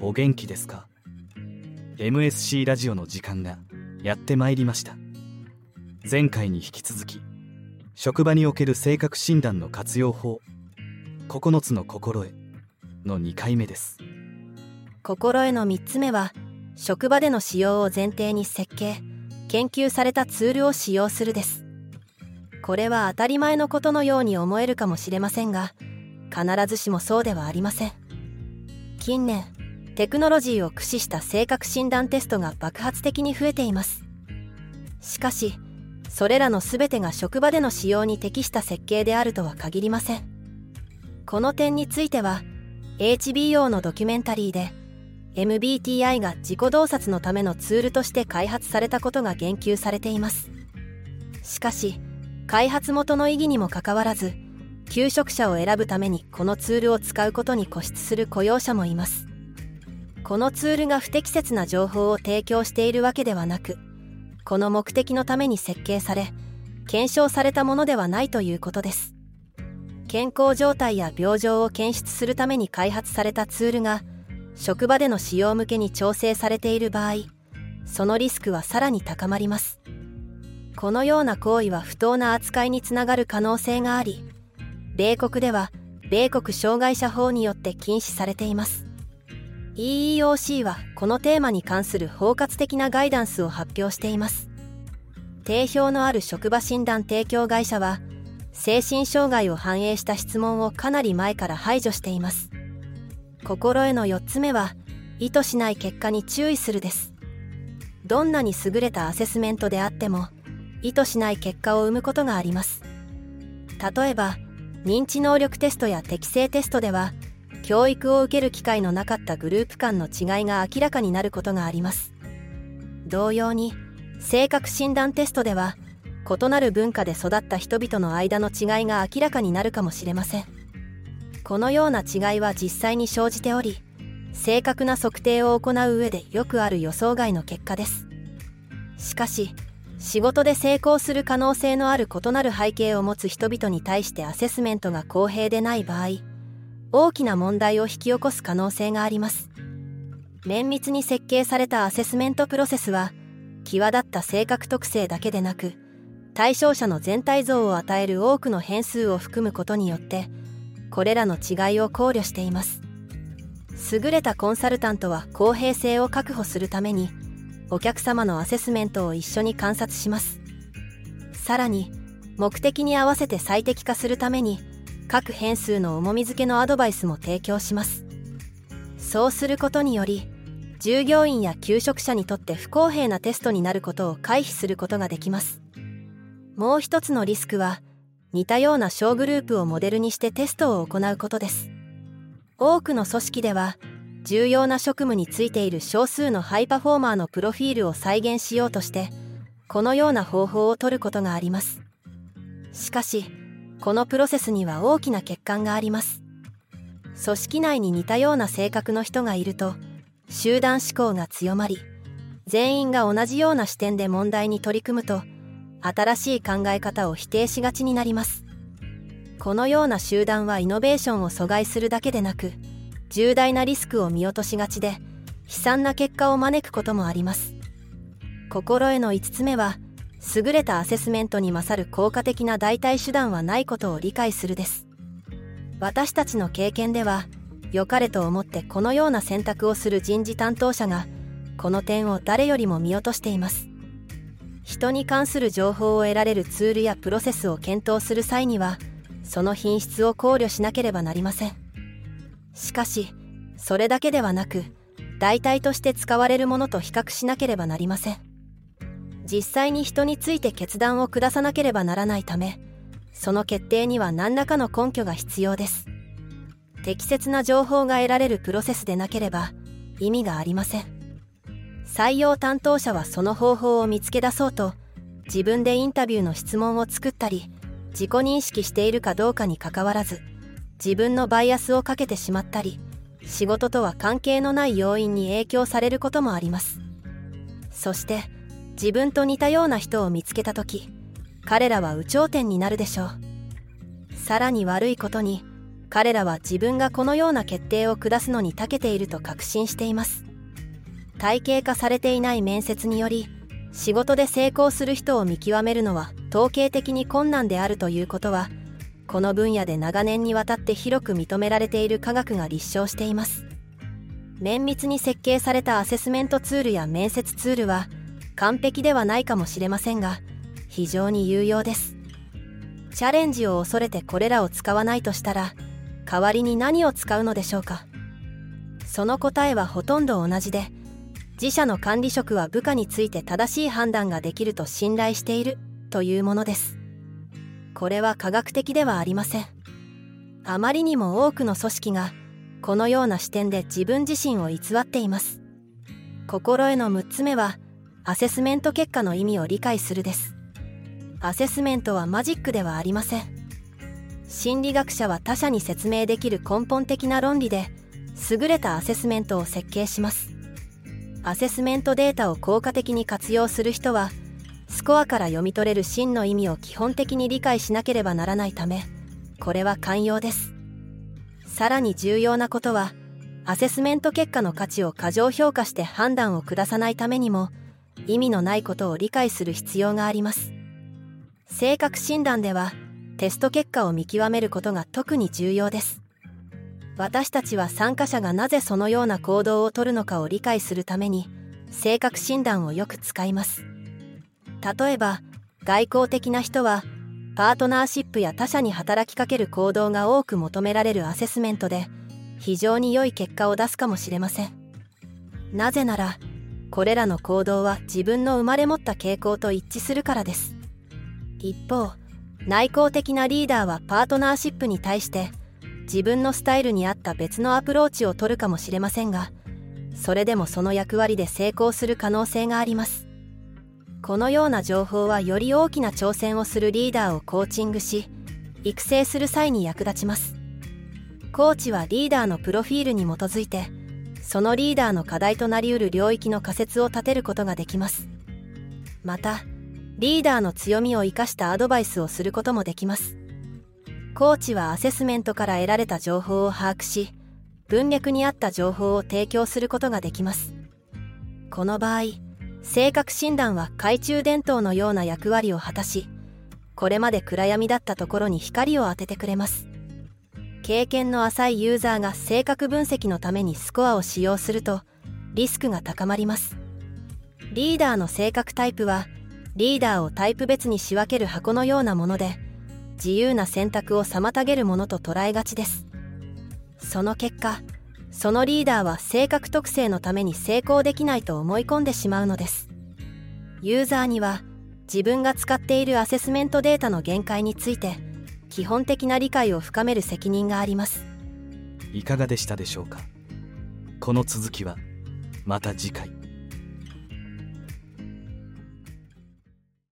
お元気ですか？MSC ラジオの時間がやってまいりました。前回に引き続き職場における性格診断の活用法9つの心得の2回目です。心得の3つ目は職場での使用を前提に設計研究されたツールを使用するです。これは当たり前のことのように思えるかもしれませんが必ずしもそうではありません。近年テクノロジーを駆使した性格診断テストが爆発的に増えています。しかしそれらの全てが職場での使用に適した設計であるとは限りません。この点については HBO のドキュメンタリーで MBTI が自己洞察のためのツールとして開発されたことが言及されています。しかし開発元の意義にもかかわらず求職者を選ぶためにこのツールを使うことに固執する雇用者もいます。このツールが不適切な情報を提供しているわけではなくこの目的のために設計され検証されたものではないということです。健康状態や病状を検出するために開発されたツールが職場での使用向けに調整されている場合そのリスクはさらに高まります。このような行為は不当な扱いにつながる可能性があり米国では米国障害者法によって禁止されています。EEOC はこのテーマに関する包括的なガイダンスを発表しています。定評のある職場診断提供会社は精神障害を反映した質問をかなり前から排除しています。心得の4つ目は意図しない結果に注意するです。どんなに優れたアセスメントであっても意図しない結果を生むことがあります。例えば認知能力テストや適性テストでは教育を受ける機会のなかったグループ間の違いが明らかになることがあります。同様に性格診断テストでは異なる文化で育った人々の間の違いが明らかになるかもしれません。このような違いは実際に生じており正確な測定を行う上でよくある予想外の結果です。しかし仕事で成功する可能性のある異なる背景を持つ人々に対してアセスメントが公平でない場合大きな問題を引き起こす可能性があります。綿密に設計されたアセスメントプロセスは際立った性格特性だけでなく対象者の全体像を与える多くの変数を含むことによってこれらの違いを考慮しています。優れたコンサルタントは公平性を確保するためにお客様のアセスメントを一緒に観察します。さらに目的に合わせて最適化するために各変数の重み付けのアドバイスも提供します。そうすることにより従業員や求職者にとって不公平なテストになることを回避することができます。もう一つのリスクは似たような小グループをモデルにしてテストを行うことです。多くの組織では重要な職務についている少数のハイパフォーマーのプロフィールを再現しようとしてこのような方法を取ることがあります。しかしこのプロセスには大きな欠陥があります。組織内に似たような性格の人がいると集団思考が強まり全員が同じような視点で問題に取り組むと新しい考え方を否定しがちになります。このような集団はイノベーションを阻害するだけでなく重大なリスクを見落としがちで悲惨な結果を招くこともあります。心得の5つ目は優れたアセスメントに勝る効果的な代替手段はないことを理解するです。私たちの経験では良かれと思ってこのような選択をする人事担当者がこの点を誰よりも見落としています。人に関する情報を得られるツールやプロセスを検討する際にはその品質を考慮しなければなりません。しかしそれだけではなく代替として使われるものと比較しなければなりません。実際に人について決断を下さなければならないためその決定には何らかの根拠が必要です。適切な情報が得られるプロセスでなければ意味がありません。採用担当者はその方法を見つけ出そうと自分でインタビューの質問を作ったり自己認識しているかどうかにかかわらず自分のバイアスをかけてしまったり仕事とは関係のない要因に影響されることもあります。そして自分と似たような人を見つけた時彼らは有頂天になるでしょう。さらに悪いことに彼らは自分がこのような決定を下すのに長けていると確信しています。体系化されていない面接により仕事で成功する人を見極めるのは統計的に困難であるということはこの分野で長年にわたって広く認められている科学が立証しています。綿密に設計されたアセスメントツールや面接ツールは完璧ではないかもしれませんが非常に有用です。チャレンジを恐れてこれらを使わないとしたら代わりに何を使うのでしょうか。その答えはほとんど同じで自社の管理職は部下について正しい判断ができると信頼しているというものです。これは科学的ではありません。あまりにも多くの組織がこのような視点で自分自身を偽っています。心得の6つ目はアセスメント結果の意味を理解するです。アセスメントはマジックではありません。心理学者は他者に説明できる根本的な論理で優れたアセスメントを設計します。アセスメントデータを効果的に活用する人はスコアから読み取れる真の意味を基本的に理解しなければならないためこれは寛容です。さらに重要なことはアセスメント結果の価値を過剰評価して判断を下さないためにも意味のないことを理解する必要があります。性格診断ではテスト結果を見極めることが特に重要です。私たちは参加者がなぜそのような行動をとるのかを理解するために性格診断をよく使います。例えば外交的な人はパートナーシップや他者に働きかける行動が多く求められるアセスメントで非常に良い結果を出すかもしれません。なぜならこれらの行動は自分の生まれ持った傾向と一致するからです。一方内向的なリーダーはパートナーシップに対して自分のスタイルに合った別のアプローチを取るかもしれませんがそれでもその役割で成功する可能性があります。このような情報はより大きな挑戦をするリーダーをコーチングし育成する際に役立ちます。コーチはリーダーのプロフィールに基づいてそのリーダーの課題となりうる領域の仮説を立てることができます。またリーダーの強みを生かしたアドバイスをすることもできます。コーチはアセスメントから得られた情報を把握し文脈に合った情報を提供することができます。この場合性格診断は懐中電灯のような役割を果たしこれまで暗闇だったところに光を当ててくれます。経験の浅いユーザーが性格分析のためにスコアを使用するとリスクが高まります。リーダーの性格タイプはリーダーをタイプ別に仕分ける箱のようなもので自由な選択を妨げるものと捉えがちです。その結果そのリーダーは性格特性のために成功できないと思い込んでしまうのです。ユーザーには自分が使っているアセスメントデータの限界について基本的な理解を深める責任があります。いかがでしたでしょうか？この続きはまた次回。